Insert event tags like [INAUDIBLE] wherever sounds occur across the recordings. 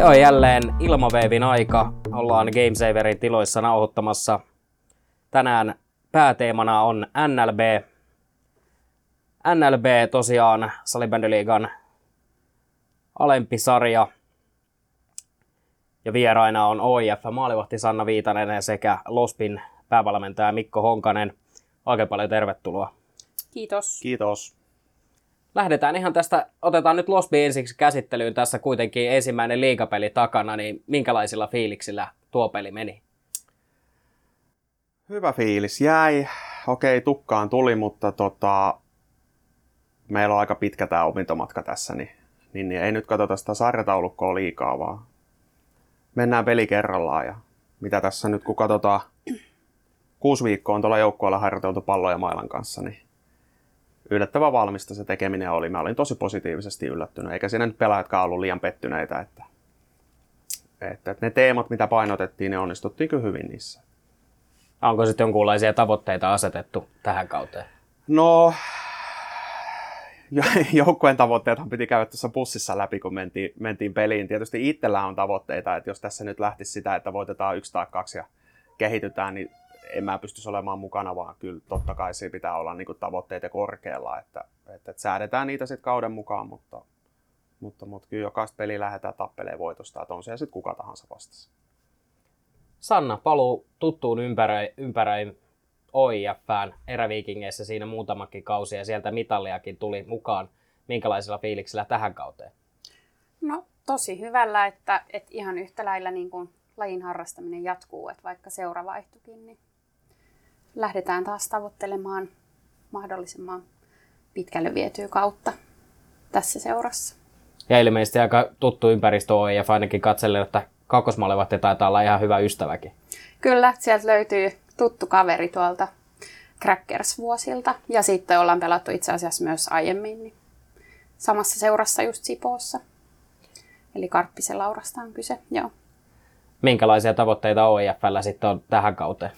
Se on jälleen ilmaveivin aika. Ollaan Gamesaverin tiloissa nauhoittamassa. Tänään pääteemana on NLB. NLB tosiaan Salibändiliigan alempi sarja. Ja vieraina on OIF maalivahti Sanna Viitanen sekä Lospin päävalmentaja Mikko Honkanen. Oikein paljon tervetuloa. Kiitos. Kiitos. Lähdetään ihan tästä, otetaan nyt Losby ensiksi käsittelyyn tässä kuitenkin ensimmäinen liigapeli takana, niin minkälaisilla fiiliksillä tuo peli meni? Hyvä fiilis jäi. Okei, tukkaan tuli, mutta tota, meillä on aika pitkä tämä opintomatka tässä, niin, niin, niin ei nyt katsota sitä sarjataulukkoa liikaa, vaan mennään peli kerrallaan. Ja mitä tässä nyt, kun katsotaan, kuusi viikkoa on tuolla joukkueella harjoiteltu palloja mailan kanssa, niin yllättävän valmista se tekeminen oli. Mä olin tosi positiivisesti yllättynyt, eikä siinä nyt pelaajatkaan ollut liian pettyneitä, että, että, että ne teemat, mitä painotettiin, ne onnistuttiin kyllä hyvin niissä. Onko sitten jonkunlaisia tavoitteita asetettu tähän kauteen? No, joukkueen tavoitteethan piti käydä tuossa bussissa läpi, kun mentiin, mentiin peliin. Tietysti itsellä on tavoitteita, että jos tässä nyt lähtisi sitä, että voitetaan yksi tai kaksi ja kehitytään, niin en mä pystyisi olemaan mukana, vaan kyllä totta kai siinä pitää olla niin tavoitteita korkealla, että, että, että säädetään niitä sitten kauden mukaan, mutta, mutta, mutta kyllä jokaista peliä lähdetään tappeleen voitosta, että on siellä sitten kuka tahansa vastassa. Sanna, paluu tuttuun ympäröi, ympäröi OIFään eräviikingeissä siinä muutamakin kausi ja sieltä mitalliakin tuli mukaan. Minkälaisilla fiiliksillä tähän kauteen? No tosi hyvällä, että, että ihan yhtä lailla niin kuin lajin harrastaminen jatkuu, että vaikka seura vaihtukin, niin lähdetään taas tavoittelemaan mahdollisimman pitkälle vietyä kautta tässä seurassa. Ja ilmeisesti aika tuttu ympäristö on ja ainakin katsellen, että kakkosmalevat taitaa olla ihan hyvä ystäväkin. Kyllä, sieltä löytyy tuttu kaveri tuolta Crackers-vuosilta. Ja sitten ollaan pelattu itse asiassa myös aiemmin niin samassa seurassa just Sipoossa. Eli Karppisen Laurasta on kyse, joo minkälaisia tavoitteita OIFllä sitten on tähän kauteen?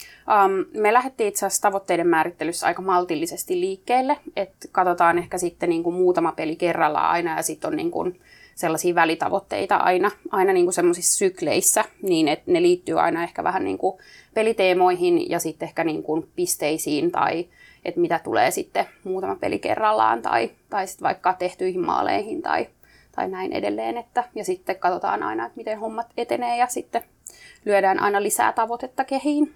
Um, me lähdettiin itse asiassa tavoitteiden määrittelyssä aika maltillisesti liikkeelle, että katsotaan ehkä sitten niin kuin muutama peli kerrallaan aina ja sitten on niin kuin sellaisia välitavoitteita aina, aina niin kuin semmoisissa sykleissä, niin että ne liittyy aina ehkä vähän niin kuin peliteemoihin ja sitten ehkä niin kuin pisteisiin tai että mitä tulee sitten muutama peli kerrallaan tai, tai sitten vaikka tehtyihin maaleihin tai, tai näin edelleen. Että, ja sitten katsotaan aina, että miten hommat etenee ja sitten lyödään aina lisää tavoitetta kehiin.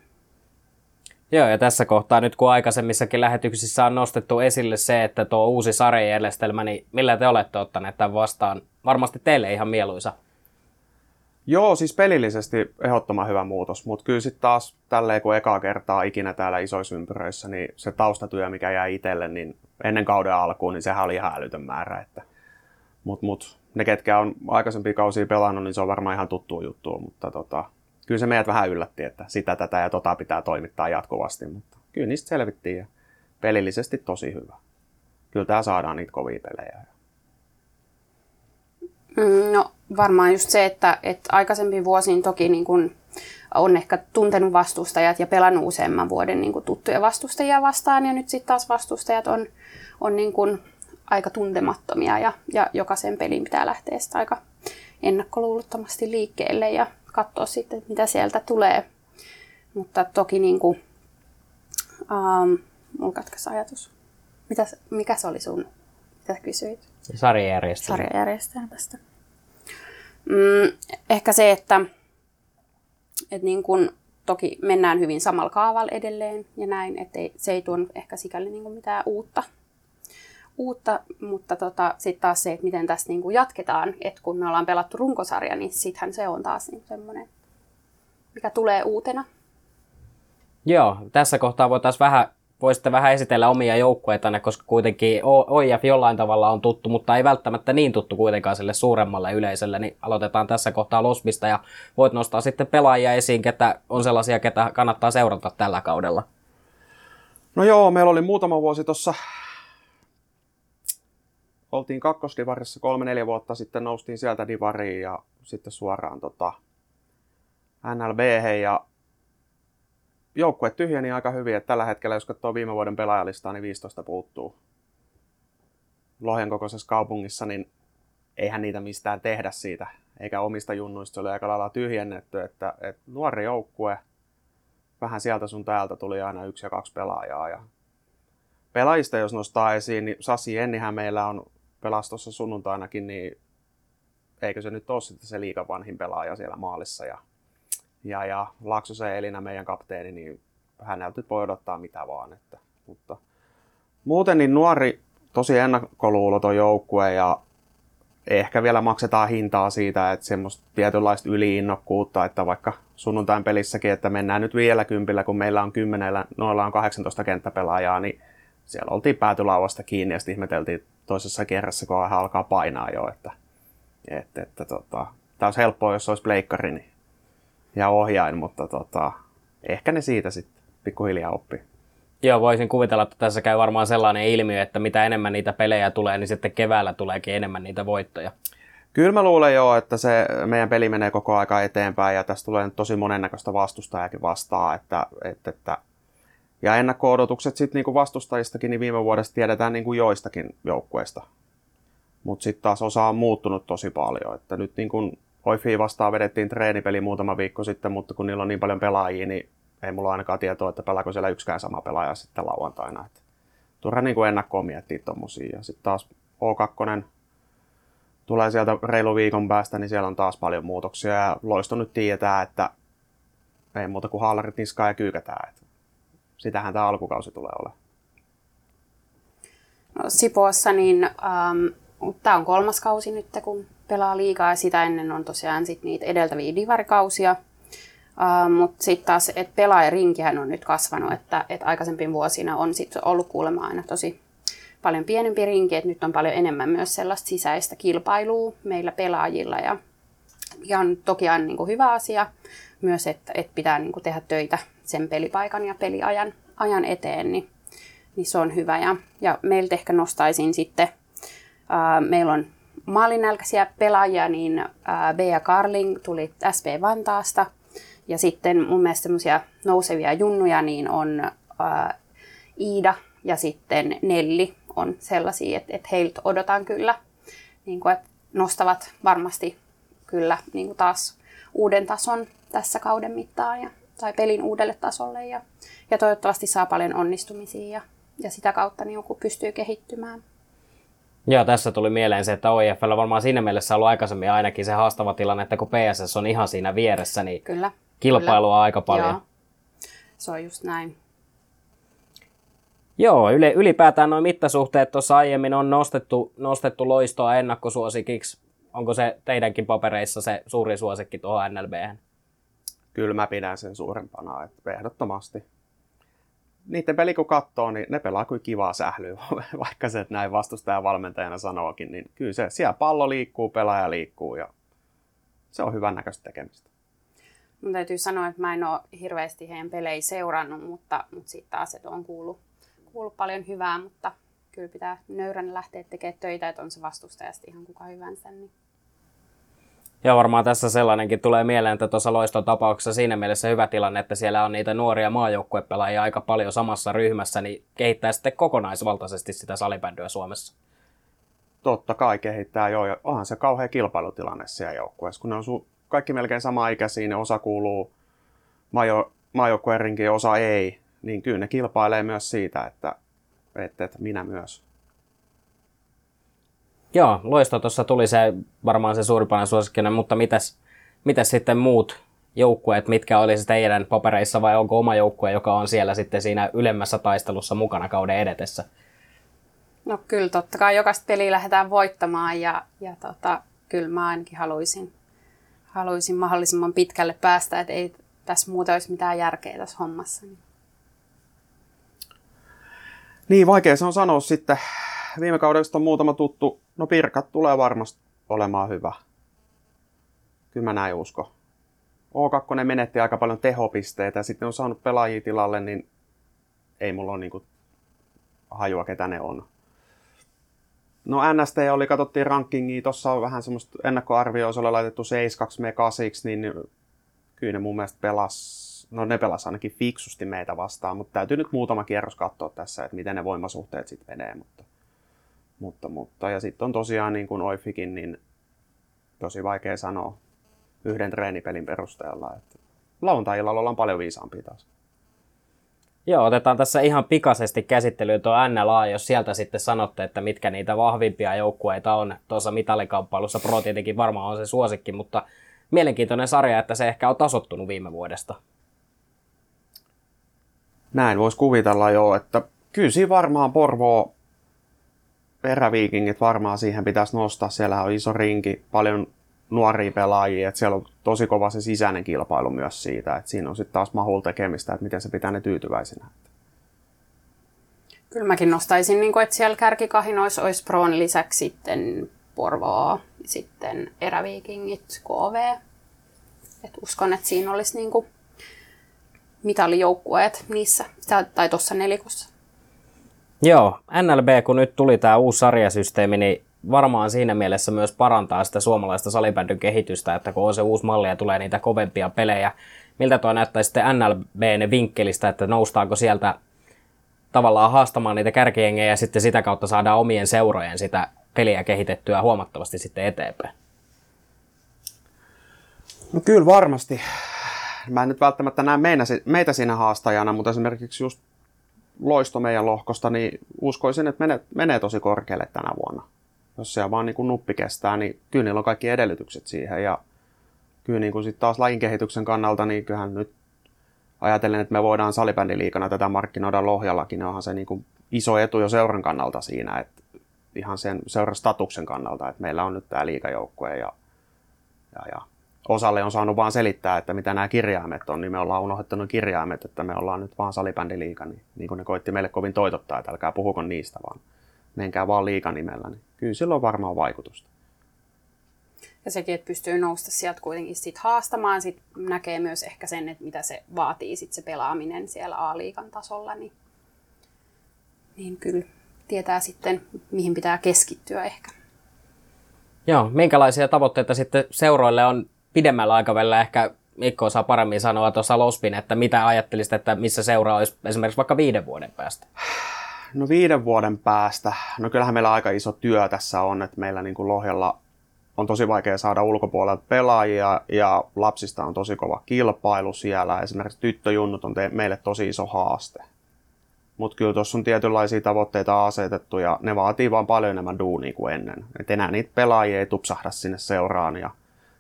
Joo, ja tässä kohtaa nyt kun aikaisemmissakin lähetyksissä on nostettu esille se, että tuo uusi sarjajärjestelmä, niin millä te olette ottaneet tämän vastaan? Varmasti teille ihan mieluisa. Joo, siis pelillisesti ehdottoman hyvä muutos, mutta kyllä sitten taas tälleen kun ekaa kertaa ikinä täällä isoissa ympyröissä, niin se taustatyö, mikä jäi itselle, niin ennen kauden alkuun, niin sehän oli ihan älytön määrä. Että, mut, mut, ne, ketkä on aikaisempia kausia pelannut, niin se on varmaan ihan tuttu juttu, mutta tota, kyllä se meidät vähän yllätti, että sitä, tätä ja tota pitää toimittaa jatkuvasti, mutta kyllä niistä selvittiin ja pelillisesti tosi hyvä. Kyllä tää saadaan niitä kovia pelejä. Mm, no varmaan just se, että, että aikaisempiin vuosiin toki niin kun on ehkä tuntenut vastustajat ja pelannut useamman vuoden niin tuttuja vastustajia vastaan ja nyt sitten taas vastustajat on, on niin kun aika tuntemattomia ja, ja jokaisen pelin pitää lähteä sitä aika ennakkoluulottomasti liikkeelle ja katsoa sitten, mitä sieltä tulee. Mutta toki niin kuin, um, mulla katkesi ajatus. Mitä, mikä se oli sun, mitä kysyit? Sarjajärjestelmä. Sarjajärjestelmästä. Mm, ehkä se, että, että niin kuin, toki mennään hyvin samalla kaavalla edelleen ja näin, että ei, se ei tuon ehkä sikäli niin kuin mitään uutta uutta, mutta tota, sitten taas se, että miten tässä niin kuin jatketaan, että kun me ollaan pelattu runkosarja, niin sittenhän se on taas niin semmoinen, mikä tulee uutena. Joo, tässä kohtaa voitaisiin vähän, voisitte vähän esitellä omia joukkueitanne, koska kuitenkin OIF jollain tavalla on tuttu, mutta ei välttämättä niin tuttu kuitenkaan sille suuremmalle yleisölle, niin aloitetaan tässä kohtaa Losmista ja voit nostaa sitten pelaajia esiin, ketä on sellaisia, ketä kannattaa seurata tällä kaudella. No joo, meillä oli muutama vuosi tuossa oltiin kakkosdivarissa kolme-neljä vuotta sitten, noustiin sieltä divariin ja sitten suoraan tota NLB ja joukkue tyhjeni aika hyvin, että tällä hetkellä, jos katsoo viime vuoden pelaajalistaa, niin 15 puuttuu. Lohjan kokoisessa kaupungissa, niin eihän niitä mistään tehdä siitä, eikä omista junnuista se oli aika lailla tyhjennetty, että, että nuori joukkue, vähän sieltä sun täältä tuli aina yksi ja kaksi pelaajaa. Ja pelaajista jos nostaa esiin, niin Sassi Ennihän meillä on pelastossa sunnuntainakin, niin eikö se nyt ole sitten se liikan vanhin pelaaja siellä maalissa. Ja, ja, ja Laksosen Elina, meidän kapteeni, niin häneltä voi odottaa mitä vaan. Että, mutta muuten niin nuori, tosi ennakkoluuloton joukkue ja ehkä vielä maksetaan hintaa siitä, että semmoista tietynlaista yliinnokkuutta, että vaikka sunnuntain pelissäkin, että mennään nyt vielä kympillä, kun meillä on kymmenellä, noilla on 18 kenttäpelaajaa, niin siellä oltiin päätylauasta kiinni ja sitten ihmeteltiin toisessa kerrassa, kun hän alkaa painaa jo, että, että, että tota, tämä olisi helppoa, jos olisi pleikkari niin, ja ohjain, mutta tota, ehkä ne siitä sitten pikkuhiljaa oppii. Joo, voisin kuvitella, että tässä käy varmaan sellainen ilmiö, että mitä enemmän niitä pelejä tulee, niin sitten keväällä tuleekin enemmän niitä voittoja. Kyllä mä luulen jo, että se meidän peli menee koko aika eteenpäin ja tästä tulee tosi monennäköistä vastustajakin vastaan. Että, että, että ja ennakko-odotukset sitten niinku vastustajistakin, niin viime vuodesta tiedetään niinku joistakin joukkueista. Mutta sitten taas osa on muuttunut tosi paljon. Että nyt niinku Oifi vastaan vedettiin treenipeli muutama viikko sitten, mutta kun niillä on niin paljon pelaajia, niin ei mulla ainakaan tietoa, että pelaako siellä yksikään sama pelaaja sitten lauantaina. Että turha niin kuin ennakkoon miettiä tommosia. Ja sitten taas O2 tulee sieltä reilu viikon päästä, niin siellä on taas paljon muutoksia. Ja Loisto nyt tietää, että ei muuta kuin haalarit niskaa ja kyykätään. Että sitähän tämä alkukausi tulee olemaan. No, Sipoossa, niin ähm, tämä on kolmas kausi nyt, kun pelaa liikaa ja sitä ennen on tosiaan sit niitä edeltäviä divarikausia. Uh, Mutta sitten taas, että pelaajarinkihän on nyt kasvanut, että, että aikaisempien vuosina on sit ollut kuulemma aina tosi paljon pienempi rinki, että nyt on paljon enemmän myös sellaista sisäistä kilpailua meillä pelaajilla ja, ja on toki aina niin hyvä asia myös, että, että pitää niin kuin tehdä töitä sen pelipaikan ja peliajan ajan eteen, niin, niin se on hyvä. Ja, ja meiltä ehkä nostaisin sitten, uh, meillä on maalinälkäisiä pelaajia, niin uh, Bea Carling tuli SP Vantaasta – ja sitten mun mielestä semmoisia nousevia junnuja niin on ää, Iida ja sitten Nelli on sellaisia, että, että heiltä odotan kyllä, niin kuin, että nostavat varmasti kyllä niin kuin taas uuden tason tässä kauden mittaan ja, tai pelin uudelle tasolle ja, ja toivottavasti saa paljon onnistumisia ja, ja sitä kautta niin joku pystyy kehittymään. Joo, tässä tuli mieleen se, että OIFL varmaan siinä mielessä ollut aikaisemmin ainakin se haastava tilanne, että kun PSS on ihan siinä vieressä, niin Kyllä kilpailua Kyllä. aika paljon. Joo. Se on just näin. Joo, yle, ylipäätään noin mittasuhteet tuossa aiemmin on nostettu, nostettu loistoa ennakkosuosikiksi. Onko se teidänkin papereissa se suuri suosikki tuohon NLB? Kyllä mä pidän sen suurempana, että ehdottomasti. Niiden peli kun katsoo, niin ne pelaa kuin kivaa sählyä, [LAUGHS] vaikka se että näin vastustaja valmentajana sanookin, niin kyllä se, siellä pallo liikkuu, pelaaja liikkuu ja se on hyvän näköistä tekemistä. Mun täytyy sanoa, että mä en ole hirveästi heidän pelejä seurannut, mutta, mutta sitten taas, että on kuullut, kuullut paljon hyvää, mutta kyllä pitää nöyränä lähteä tekemään töitä, että on se vastustaja ihan kuka hyvänsä. Niin. Ja varmaan tässä sellainenkin tulee mieleen, että tuossa loiston tapauksessa siinä mielessä hyvä tilanne, että siellä on niitä nuoria maajoukkuepelaajia aika paljon samassa ryhmässä, niin kehittää sitten kokonaisvaltaisesti sitä salibändyä Suomessa. Totta kai kehittää joo, ja onhan se kauhean kilpailutilanne siellä joukkueessa, kun ne on su- kaikki melkein sama ikäisiä, ne osa kuuluu maajo, maajoukkueen osa ei, niin kyllä ne kilpailee myös siitä, että, että, että minä myös. Joo, loisto tuossa tuli se varmaan se suurimpana suosikkina, mutta mitäs, mitäs sitten muut joukkueet, mitkä olisi teidän papereissa vai onko oma joukkue, joka on siellä sitten siinä ylemmässä taistelussa mukana kauden edetessä? No kyllä, totta kai jokaista peliä lähdetään voittamaan ja, ja tota, kyllä mä ainakin haluaisin haluaisin mahdollisimman pitkälle päästä, että ei tässä muuta olisi mitään järkeä tässä hommassa. Niin, vaikea se on sanoa sitten. Viime kaudesta on muutama tuttu. No Pirkat tulee varmasti olemaan hyvä. Kyllä mä näin usko. O2 menetti aika paljon tehopisteitä ja sitten on saanut pelaajia tilalle, niin ei mulla ole niinku hajua, ketä ne on. No NST oli, katsottiin rankingia, tuossa on vähän semmoista ennakkoarvioa, se oli laitettu 7 me 8 niin kyllä ne mun mielestä pelas, no ne pelas ainakin fiksusti meitä vastaan, mutta täytyy nyt muutama kierros katsoa tässä, että miten ne voimasuhteet sitten menee, mutta, mutta, mutta ja sitten on tosiaan niin kuin Oifikin, niin tosi vaikea sanoa yhden treenipelin perusteella. Että lauantai-illalla ollaan paljon viisaampia taas. Joo, otetaan tässä ihan pikaisesti käsittelyyn tuo NLA, jos sieltä sitten sanotte, että mitkä niitä vahvimpia joukkueita on tuossa mitalikamppailussa. Pro tietenkin varmaan on se suosikki, mutta mielenkiintoinen sarja, että se ehkä on tasottunut viime vuodesta. Näin voisi kuvitella jo, että kyllä siinä varmaan Porvoo peräviikingit varmaan siihen pitäisi nostaa. Siellä on iso rinki, paljon nuoria pelaajia, että siellä on tosi kova se sisäinen kilpailu myös siitä, että siinä on sitten taas mahul tekemistä, että miten se pitää ne tyytyväisenä. Kyllä mäkin nostaisin, niin kuin, että siellä kärkikahinoissa olisi Proon lisäksi sitten Porvoa, sitten Eräviikingit, KV. Et uskon, että siinä olisi niin kuin mitalijoukkueet niissä, tai tuossa nelikossa. Joo, NLB, kun nyt tuli tämä uusi sarjasysteemi, niin varmaan siinä mielessä myös parantaa sitä suomalaista salibändyn kehitystä, että kun on se uusi malli ja tulee niitä kovempia pelejä, miltä tuo näyttää sitten NLBn vinkkelistä, että noustaako sieltä tavallaan haastamaan niitä kärkijengejä ja sitten sitä kautta saadaan omien seurojen sitä peliä kehitettyä huomattavasti sitten eteenpäin? No kyllä varmasti. Mä en nyt välttämättä näe meitä siinä haastajana, mutta esimerkiksi just loisto meidän lohkosta, niin uskoisin, että menee, menee tosi korkealle tänä vuonna jos se vaan niin kuin nuppi kestää, niin kyllä niillä on kaikki edellytykset siihen. Ja kyllä niin kuin sit taas lajin kehityksen kannalta, niin kyllähän nyt ajatellen, että me voidaan salibändiliikana tätä markkinoida Lohjallakin, niin onhan se niin kuin iso etu jo seuran kannalta siinä, että ihan sen seuran statuksen kannalta, että meillä on nyt tämä liikajoukkue ja, ja, ja osalle on saanut vaan selittää, että mitä nämä kirjaimet on, niin me ollaan unohdettu kirjaimet, että me ollaan nyt vaan salibändiliika, niin, niin kuin ne koitti meille kovin toitottaa, että älkää puhuko niistä, vaan menkää vaan liikanimellä, niin kyllä sillä on varmaan vaikutusta. Ja sekin, että pystyy nousta sieltä kuitenkin sit haastamaan, sit näkee myös ehkä sen, että mitä se vaatii sit se pelaaminen siellä A-liikan tasolla, niin, niin kyllä tietää sitten, mihin pitää keskittyä ehkä. Joo, minkälaisia tavoitteita sitten seuroille on pidemmällä aikavälillä ehkä Mikko osaa paremmin sanoa tuossa Lospin, että mitä ajattelisit, että missä seura olisi esimerkiksi vaikka viiden vuoden päästä? No viiden vuoden päästä, no kyllähän meillä aika iso työ tässä on, että meillä niin kuin Lohjalla on tosi vaikea saada ulkopuolelta pelaajia ja lapsista on tosi kova kilpailu siellä. Esimerkiksi tyttöjunnut on te- meille tosi iso haaste. Mutta kyllä tuossa on tietynlaisia tavoitteita asetettu ja ne vaatii vaan paljon enemmän duunia kuin ennen. Et enää niitä pelaajia ei tupsahda sinne seuraan ja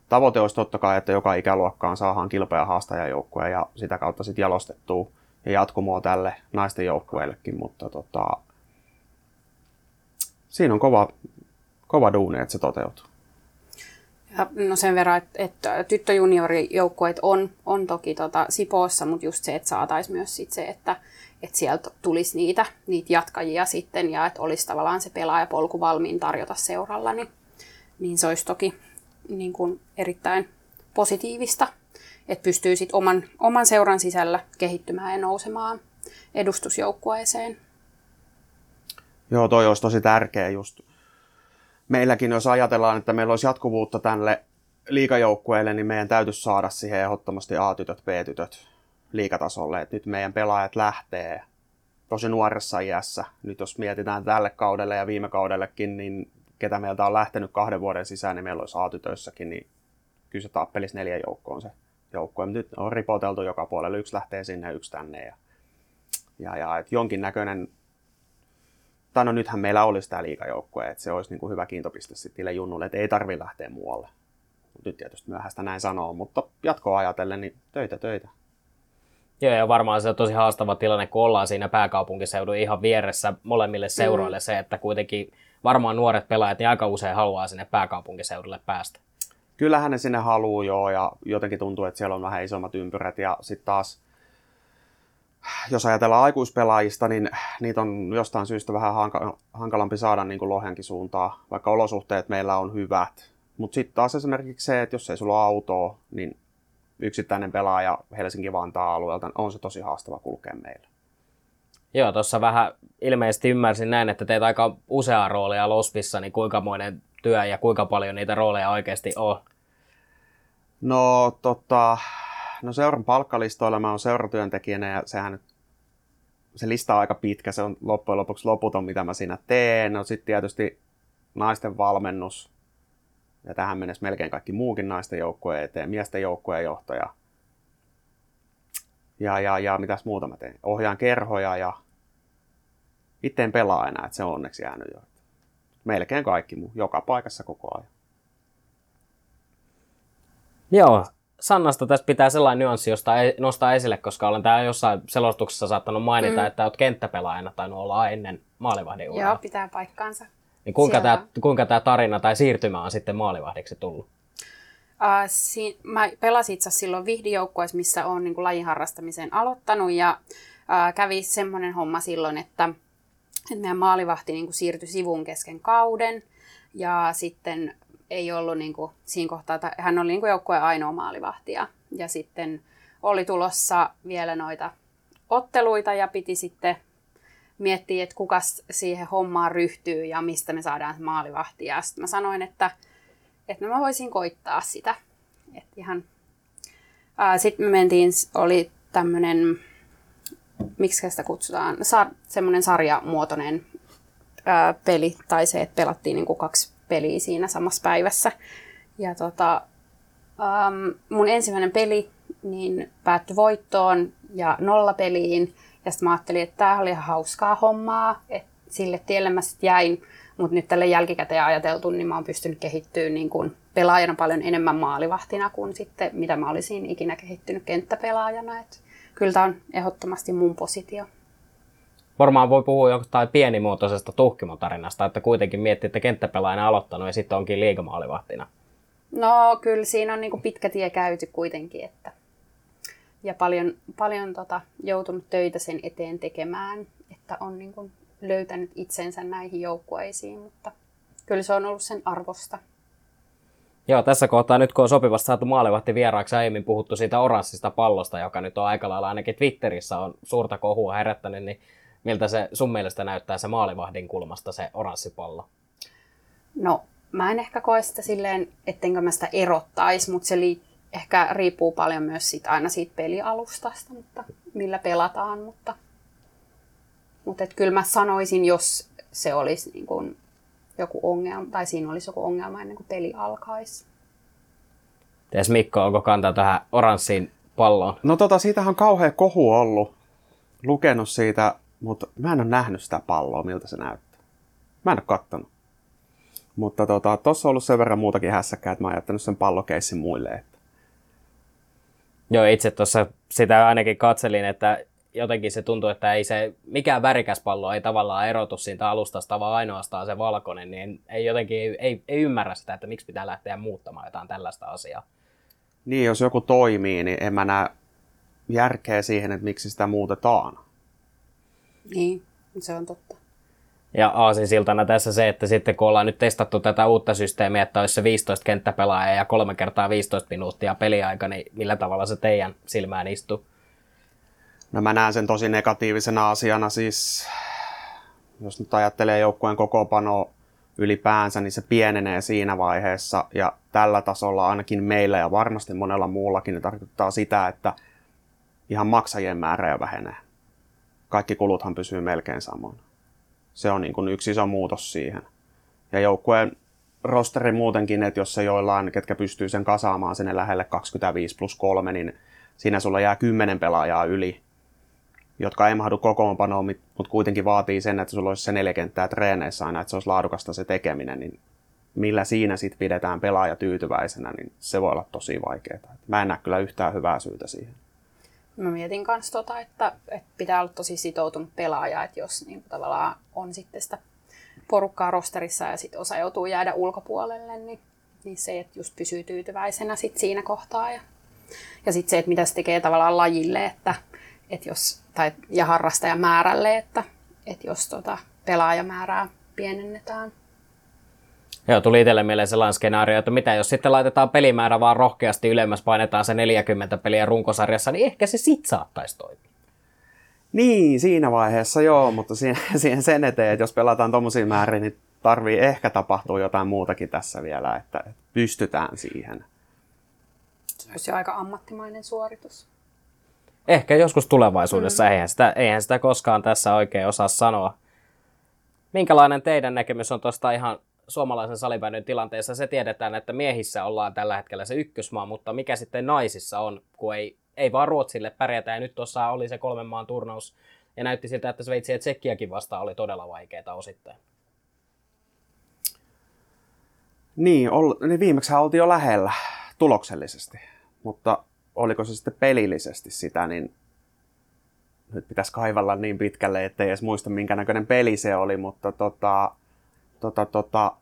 tavoite olisi totta kai, että joka ikäluokkaan saadaan kilpeä haastajajoukkue ja sitä kautta sitten jalostettua ja jatkumoa tälle naisten joukkueellekin, mutta tota, siinä on kova, kova duuni, että se toteutuu. No sen verran, että, että tyttöjuniorijoukkueet on, on toki tota Sipoossa, mutta just se, että saataisiin myös sit se, että, että sieltä tulisi niitä, niitä jatkajia sitten ja että olisi tavallaan se pelaajapolku valmiin tarjota seuralla, niin, niin se olisi toki niin kuin erittäin positiivista että pystyy sit oman, oman seuran sisällä kehittymään ja nousemaan edustusjoukkueeseen. Joo, toi olisi tosi tärkeä just. Meilläkin, jos ajatellaan, että meillä olisi jatkuvuutta tälle liikajoukkueelle, niin meidän täytyisi saada siihen ehdottomasti A-tytöt, B-tytöt liikatasolle. Et nyt meidän pelaajat lähtee tosi nuoressa iässä. Nyt jos mietitään tälle kaudelle ja viime kaudellekin, niin ketä meiltä on lähtenyt kahden vuoden sisään, niin meillä olisi A-tytöissäkin, niin kyllä se tappelisi neljä joukkoon se joukkue. Nyt on ripoteltu joka puolella. Yksi lähtee sinne, yksi tänne. Ja, ja, ja et jonkinnäköinen, tai no nythän meillä olisi tämä liikajoukkue, että se olisi niin kuin hyvä kiintopiste sitten junnulle, että ei tarvi lähteä muualle. Nyt tietysti myöhäistä näin sanoa, mutta jatkoa ajatellen, niin töitä, töitä. Joo, ja varmaan se on tosi haastava tilanne, kun ollaan siinä pääkaupunkiseudun ihan vieressä molemmille seuroille mm. se, että kuitenkin varmaan nuoret pelaajat niin aika usein haluaa sinne pääkaupunkiseudulle päästä kyllähän ne sinne haluaa joo, ja jotenkin tuntuu, että siellä on vähän isommat ympyrät, ja sitten taas, jos ajatellaan aikuispelaajista, niin niitä on jostain syystä vähän hankalampi saada niin kuin Lohjankin suuntaan, vaikka olosuhteet meillä on hyvät. Mutta sitten taas esimerkiksi se, että jos ei sulla ole autoa, niin yksittäinen pelaaja Helsinki-Vantaa alueelta on se tosi haastava kulkea meillä. Joo, tuossa vähän ilmeisesti ymmärsin näin, että teet aika useaa roolia Lospissa, niin kuinka monen työ ja kuinka paljon niitä rooleja oikeasti on? No, tota, no seuran palkkalistoilla mä oon seuratyöntekijänä ja sehän nyt, se lista on aika pitkä, se on loppujen lopuksi loputon, mitä mä siinä teen. No sitten tietysti naisten valmennus, Ja tähän mennessä melkein kaikki muukin naisten joukkueen eteen, miesten joukkueen johtaja. Ja, ja, ja mitäs muuta mä teen? Ohjaan kerhoja ja itse en pelaa enää, että se on onneksi jäänyt jo. Melkein kaikki muu, joka paikassa koko ajan. Joo, Sannasta tässä pitää sellainen nyanssi, josta ei nostaa esille, koska olen täällä jossain selostuksessa saattanut mainita, mm. että olet kenttäpelaajana tainnut olla ennen maalivahdin uraa. Joo, pitää paikkaansa. Niin kuinka, tämä, kuinka tämä tarina tai siirtymä on sitten maalivahdiksi tullut? Uh, si- mä pelasin itse silloin vihdijoukkueessa, missä olen niin lajin harrastamisen aloittanut ja uh, kävi semmoinen homma silloin, että, että meidän maalivahti niin kuin siirtyi sivuun kesken kauden ja sitten ei ollut niin kuin, siinä kohtaa, että hän oli niin kuin joukkueen ainoa maalivahti ja, ja sitten oli tulossa vielä noita otteluita ja piti sitten miettiä, että kuka siihen hommaan ryhtyy ja mistä me saadaan maalivahti. Ja sitten mä sanoin, että, että mä voisin koittaa sitä. Sitten me mentiin, oli tämmöinen, miksi sitä kutsutaan, sa, semmoinen sarjamuotoinen ää, peli, tai se, että pelattiin niin kuin kaksi peliä siinä samassa päivässä. Ja tota, äm, mun ensimmäinen peli niin päättyi voittoon ja nollapeliin. Ja sitten mä ajattelin, että tämä oli ihan hauskaa hommaa, että sille tielle mä sitten jäin. Mutta nyt tälle jälkikäteen ajateltu, niin mä oon pystynyt kehittyä niin kun pelaajana paljon enemmän maalivahtina kuin sitten mitä mä olisin ikinä kehittynyt kenttäpelaajana. Et kyllä tämä on ehdottomasti mun positio. Varmaan voi puhua jostain pienimuotoisesta tuhkimotarinasta, että kuitenkin miettii, että kenttäpelaajana aloittanut ja sitten onkin liigamaalivahtina. No kyllä siinä on niin pitkä tie käyty kuitenkin, että ja paljon, paljon tota, joutunut töitä sen eteen tekemään, että on niin kuin löytänyt itsensä näihin joukkueisiin, mutta kyllä se on ollut sen arvosta. Joo, tässä kohtaa nyt kun on sopivasti saatu maalivahti vieraaksi, aiemmin puhuttu siitä oranssista pallosta, joka nyt on aika lailla ainakin Twitterissä on suurta kohua herättänyt, niin miltä se sun mielestä näyttää se maalivahdin kulmasta se oranssipallo? No, mä en ehkä koe sitä silleen, ettenkö mä sitä erottaisi, mutta se liittyy ehkä riippuu paljon myös sit aina siitä pelialustasta, mutta millä pelataan, mutta, mutta et kyllä mä sanoisin, jos se olisi niin kuin joku ongelma, tai siinä olisi joku ongelma ennen kuin peli alkaisi. Ties Mikko, onko kantaa tähän oranssiin palloon? No tota, siitähän on kauhean kohu ollut. Lukenut siitä, mutta mä en ole nähnyt sitä palloa, miltä se näyttää. Mä en ole kattonut. Mutta tota, tossa on ollut sen verran muutakin hässäkkää, että mä oon jättänyt sen pallokeissin muille. Että Joo, itse tuossa sitä ainakin katselin, että jotenkin se tuntuu, että ei se, mikään värikäs pallo ei tavallaan erotu siitä alustasta, vaan ainoastaan se valkoinen, niin ei jotenkin, ei, ei, ei ymmärrä sitä, että miksi pitää lähteä muuttamaan jotain tällaista asiaa. Niin, jos joku toimii, niin en mä näe järkeä siihen, että miksi sitä muutetaan. Niin, se on totta. Ja aasinsiltana tässä se, että sitten kun ollaan nyt testattu tätä uutta systeemiä, että olisi se 15 kenttäpelaajaa ja kolme kertaa 15 minuuttia peliaika, niin millä tavalla se teidän silmään istuu? No mä näen sen tosi negatiivisena asiana, siis jos nyt ajattelee joukkueen kokoopano ylipäänsä, niin se pienenee siinä vaiheessa ja tällä tasolla ainakin meillä ja varmasti monella muullakin ne tarkoittaa sitä, että ihan maksajien määrä jo vähenee. Kaikki kuluthan pysyy melkein samoin. Se on niin kuin yksi iso muutos siihen. Ja joukkueen rosteri muutenkin, että jos se joillain, ketkä pystyy sen kasaamaan sinne lähelle 25 plus 3, niin siinä sulla jää 10 pelaajaa yli, jotka ei mahdu kokoonpanoon, mutta kuitenkin vaatii sen, että sulla olisi se neljä kenttää treeneissä aina, että se olisi laadukasta se tekeminen, niin millä siinä sitten pidetään pelaaja tyytyväisenä, niin se voi olla tosi vaikeaa. Mä en näe kyllä yhtään hyvää syytä siihen. Mä mietin myös tota, että, että pitää olla tosi sitoutunut pelaaja, että jos niin tavallaan on sitten sitä porukkaa rosterissa ja sitten osa joutuu jäädä ulkopuolelle, niin, niin se, että just pysyy tyytyväisenä sit siinä kohtaa. Ja, ja sitten se, että mitä se tekee tavallaan lajille, että, että jos, tai, ja harrastajamäärälle, että, että jos tota, pelaajamäärää pienennetään. Joo, tuli itselle mieleen sellainen skenaario, että mitä jos sitten laitetaan pelimäärä vaan rohkeasti ylemmäs, painetaan se 40 peliä runkosarjassa, niin ehkä se sit saattaisi toimia. Niin, siinä vaiheessa joo, mutta [LAUGHS] siihen, siihen sen eteen, että jos pelataan tuommoisia määriä, niin tarvii ehkä tapahtua jotain muutakin tässä vielä, että pystytään siihen. Se olisi aika ammattimainen suoritus. Ehkä joskus tulevaisuudessa, mm. eihän, sitä, eihän sitä koskaan tässä oikein osaa sanoa. Minkälainen teidän näkemys on tuosta ihan suomalaisen salibändyn tilanteessa. Se tiedetään, että miehissä ollaan tällä hetkellä se ykkösmaa, mutta mikä sitten naisissa on, kun ei, ei vaan Ruotsille pärjätä. Ja nyt tuossa oli se kolmen maan turnaus ja näytti siltä, että Sveitsi ja Tsekkiäkin vastaan oli todella vaikeita osittain. Niin, ol, niin viimeksi oltiin jo lähellä tuloksellisesti, mutta oliko se sitten pelillisesti sitä, niin nyt pitäisi kaivalla niin pitkälle, ettei edes muista minkä näköinen peli se oli, mutta tota, tota, tota,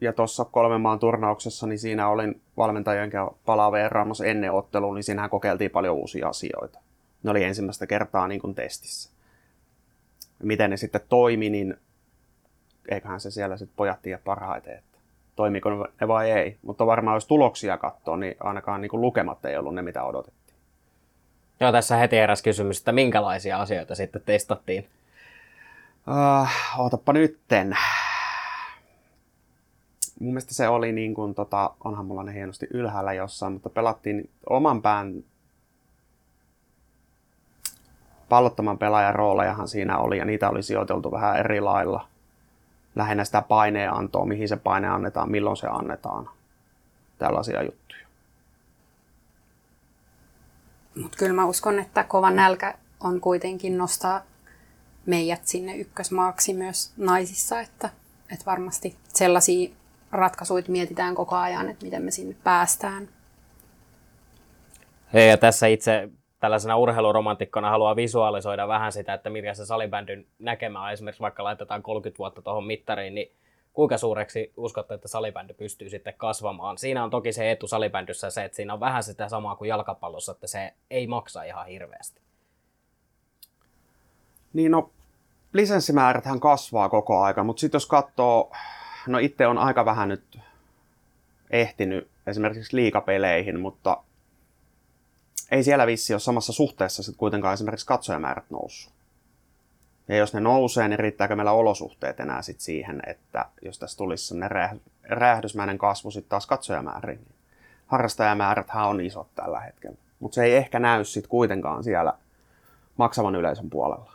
ja tuossa kolmen maan turnauksessa, niin siinä olin valmentajien palaveeraamassa ennen ottelua, niin siinähän kokeiltiin paljon uusia asioita. Ne oli ensimmäistä kertaa niin kuin testissä. Miten ne sitten toimi, niin eiköhän se siellä sitten pojat tiedä parhaiten, että toimiko ne vai ei. Mutta varmaan jos tuloksia katsoo, niin ainakaan niin kuin lukemat ei ollut ne, mitä odotettiin. Joo, tässä heti eräs kysymys, että minkälaisia asioita sitten testattiin? Uh, ootappa nytten. Mun mielestä se oli niin kuin, tota, onhan mulla ne hienosti ylhäällä jossain, mutta pelattiin oman pään pallottoman pelaajan roolejahan siinä oli, ja niitä oli sijoiteltu vähän eri lailla. Lähinnä sitä paineantoa, mihin se paine annetaan, milloin se annetaan. Tällaisia juttuja. Mutta kyllä mä uskon, että kova nälkä on kuitenkin nostaa meidät sinne ykkösmaaksi myös naisissa, että, että varmasti sellaisia ratkaisuja mietitään koko ajan, että miten me sinne päästään. Ja tässä itse tällaisena urheiluromantikkona haluaa visualisoida vähän sitä, että mikä se salibändyn näkemä on. Esimerkiksi vaikka laitetaan 30 vuotta tuohon mittariin, niin kuinka suureksi uskotte, että salibändy pystyy sitten kasvamaan? Siinä on toki se etu salibändyssä se, että siinä on vähän sitä samaa kuin jalkapallossa, että se ei maksa ihan hirveästi. Niin no, lisenssimääräthän kasvaa koko aika, mutta sitten jos katsoo, no itse on aika vähän nyt ehtinyt esimerkiksi liikapeleihin, mutta ei siellä vissi ole samassa suhteessa sitten kuitenkaan esimerkiksi katsojamäärät noussut. Ja jos ne nousee, niin riittääkö meillä olosuhteet enää sit siihen, että jos tässä tulisi sellainen räjähdysmäinen kasvu sitten taas katsojamääriin. Niin harrastajamääräthän on isot tällä hetkellä. Mutta se ei ehkä näy sitten kuitenkaan siellä maksavan yleisön puolella.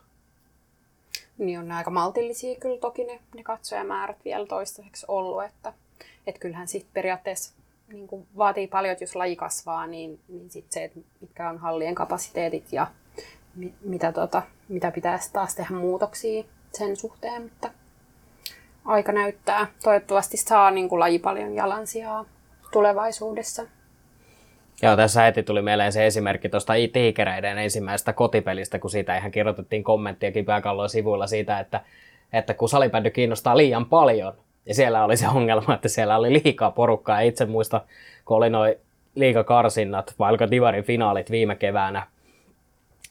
Niin on aika maltillisia kyllä toki ne, ne katsojamäärät vielä toistaiseksi ollut, että et kyllähän sitten periaatteessa niin kuin vaatii paljon, että jos laji kasvaa, niin, niin sit se, että mitkä on hallien kapasiteetit ja mi, mitä, tota, mitä pitäisi taas tehdä muutoksia sen suhteen, mutta aika näyttää. Toivottavasti saa niin kuin laji paljon jalansijaa tulevaisuudessa. Joo, tässä heti tuli mieleen se esimerkki tuosta tiikereiden ensimmäisestä kotipelistä, kun siitä ihan kirjoitettiin kommenttiakin pääkalloon sivuilla siitä, että, että kun salibändy kiinnostaa liian paljon, ja siellä oli se ongelma, että siellä oli liikaa porukkaa. Ja itse muista, kun oli noin liikakarsinnat, vai oliko Divarin finaalit viime keväänä,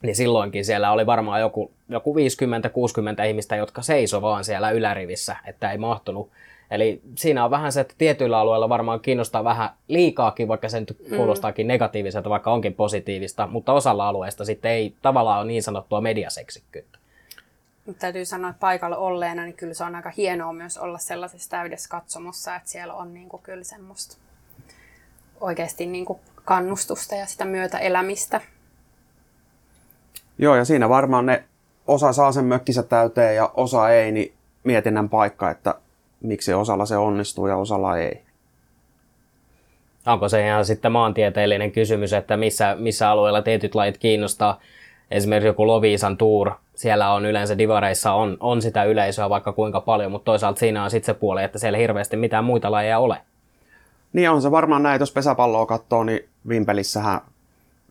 niin silloinkin siellä oli varmaan joku, joku 50-60 ihmistä, jotka seisoi vaan siellä ylärivissä, että ei mahtunut. Eli siinä on vähän se, että tietyillä alueilla varmaan kiinnostaa vähän liikaakin, vaikka se nyt mm. kuulostaakin mm. negatiiviselta, vaikka onkin positiivista, mutta osalla alueista sitten ei tavallaan ole niin sanottua mediaseksikkyyttä. Mutta täytyy sanoa, että paikalla olleena, niin kyllä se on aika hienoa myös olla sellaisessa täydessä katsomossa, että siellä on niin kuin kyllä semmoista oikeasti niin kuin kannustusta ja sitä myötä elämistä. Joo, ja siinä varmaan ne osa saa sen mökkinsä täyteen ja osa ei, niin mietinnän paikka, että miksi osalla se onnistuu ja osalla ei. Onko se ihan sitten maantieteellinen kysymys, että missä, missä alueella tietyt lajit kiinnostaa? Esimerkiksi joku Loviisan Tour, siellä on yleensä divareissa on, on sitä yleisöä vaikka kuinka paljon, mutta toisaalta siinä on sitten se puoli, että siellä hirveästi mitään muita lajeja ole. Niin on se varmaan näin, jos pesäpalloa katsoo, niin Vimpelissähän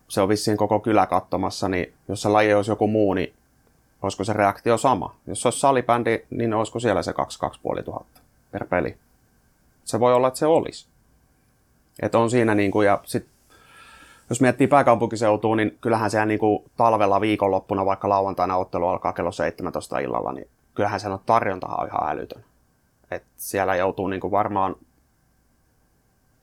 se on vissiin koko kylä katsomassa, niin jos se laji olisi joku muu, niin olisiko se reaktio sama? Jos se olisi salibändi, niin olisiko siellä se 2-2,5 per peli? Se voi olla, että se olisi. Että on siinä niin kuin, ja sit, jos miettii pääkaupunkiseutua, niin kyllähän siellä niin kuin talvella viikonloppuna, vaikka lauantaina ottelu alkaa kello 17 illalla, niin kyllähän sen on tarjontahan on ihan älytön. Et siellä joutuu niin kuin varmaan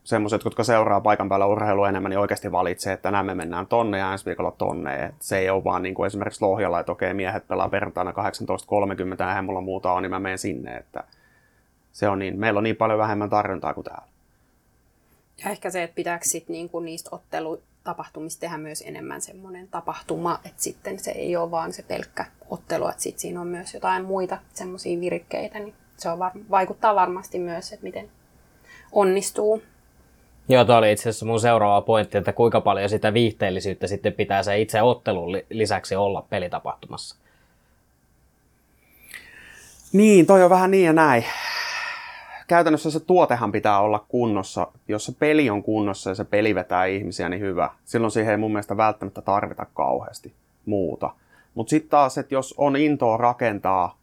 semmoiset, jotka seuraa paikan päällä urheilua enemmän, niin oikeasti valitsee, että nämä me mennään tonne ja ensi viikolla tonne. Et se ei ole vaan niin kuin esimerkiksi Lohjalla, että okei, miehet pelaa perjantaina 18.30 ja mulla muuta on, niin mä menen sinne. Että se on niin, meillä on niin paljon vähemmän tarjontaa kuin täällä. Ja ehkä se, että pitääkö sit niinku niistä ottelutapahtumista tehdä myös enemmän semmoinen tapahtuma, että sitten se ei ole vaan se pelkkä ottelu, että sitten siinä on myös jotain muita semmoisia virikkeitä, niin se on var- vaikuttaa varmasti myös, että miten onnistuu. Joo, tuo oli itse asiassa mun seuraava pointti, että kuinka paljon sitä viihteellisyyttä sitten pitää se itse ottelun lisäksi olla pelitapahtumassa. Niin, toi on vähän niin ja näin. Käytännössä se tuotehan pitää olla kunnossa. Jos se peli on kunnossa ja se peli vetää ihmisiä, niin hyvä. Silloin siihen ei mun mielestä välttämättä tarvita kauheasti muuta. Mutta sitten taas, että jos on intoa rakentaa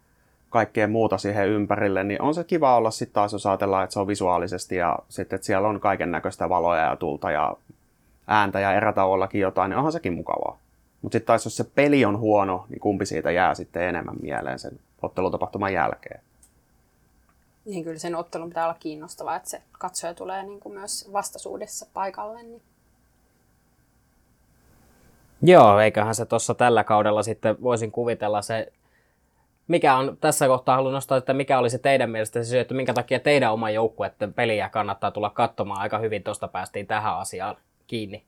kaikkea muuta siihen ympärille, niin on se kiva olla sitten taas, jos ajatellaan, että se on visuaalisesti ja sitten, että siellä on kaiken näköistä valoja ja tulta ja ääntä ja erätauollakin jotain, niin onhan sekin mukavaa. Mutta sitten taas, jos se peli on huono, niin kumpi siitä jää sitten enemmän mieleen sen ottelutapahtuman jälkeen. Niin kyllä sen ottelun pitää olla kiinnostavaa, että se katsoja tulee niin kuin myös vastaisuudessa paikalle. Niin. Joo, eiköhän se tuossa tällä kaudella sitten voisin kuvitella se, mikä on tässä kohtaa haluan nostaa, että mikä oli se teidän mielestä se syy, että minkä takia teidän oma joukkueiden peliä kannattaa tulla katsomaan. Aika hyvin tuosta päästiin tähän asiaan kiinni.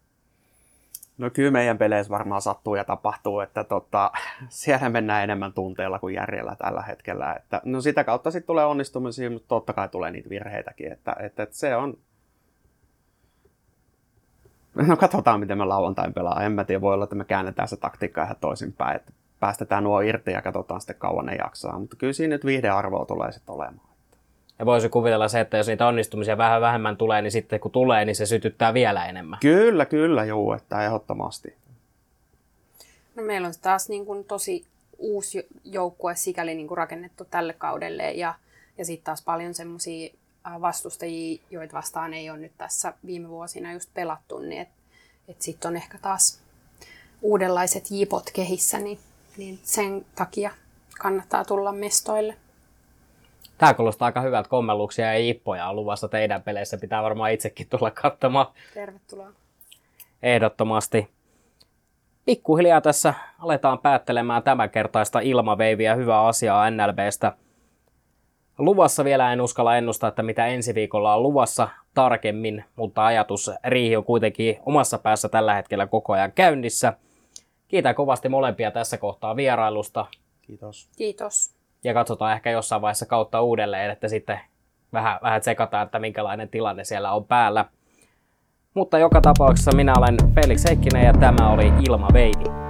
No kyllä meidän peleissä varmaan sattuu ja tapahtuu, että tota, siellä mennään enemmän tunteella kuin järjellä tällä hetkellä. Että, no sitä kautta sitten tulee onnistumisia, mutta totta kai tulee niitä virheitäkin. Että, että, että se on... No katsotaan, miten me lauantain pelaa. En mä tiedä, voi olla, että me käännetään se taktiikka ihan toisinpäin. Että päästetään nuo irti ja katsotaan sitten kauan ne jaksaa. Mutta kyllä siinä nyt viihdearvoa tulee sitten olemaan. Ja voisi kuvitella se, että jos niitä onnistumisia vähän vähemmän tulee, niin sitten kun tulee, niin se sytyttää vielä enemmän. Kyllä, kyllä, juu, että ehdottomasti. No meillä on taas niin kuin tosi uusi joukkue sikäli niin kuin rakennettu tälle kaudelle ja, ja sitten taas paljon semmoisia vastustajia, joita vastaan ei ole nyt tässä viime vuosina just pelattu, niin että et sitten on ehkä taas uudenlaiset jipot kehissä, niin, niin sen takia kannattaa tulla mestoille. Tämä kuulostaa aika hyvältä kommelluksia ja ippoja on luvassa teidän peleissä. Pitää varmaan itsekin tulla katsomaan. Tervetuloa. Ehdottomasti. Pikkuhiljaa tässä aletaan päättelemään tämänkertaista ilmaveiviä hyvää asiaa NLBstä. Luvassa vielä en uskalla ennustaa, että mitä ensi viikolla on luvassa tarkemmin, mutta ajatus riihi on kuitenkin omassa päässä tällä hetkellä koko ajan käynnissä. Kiitän kovasti molempia tässä kohtaa vierailusta. Kiitos. Kiitos ja katsotaan ehkä jossain vaiheessa kautta uudelleen, että sitten vähän, vähän tsekataan, että minkälainen tilanne siellä on päällä. Mutta joka tapauksessa minä olen Felix Heikkinen ja tämä oli Ilma Veivi.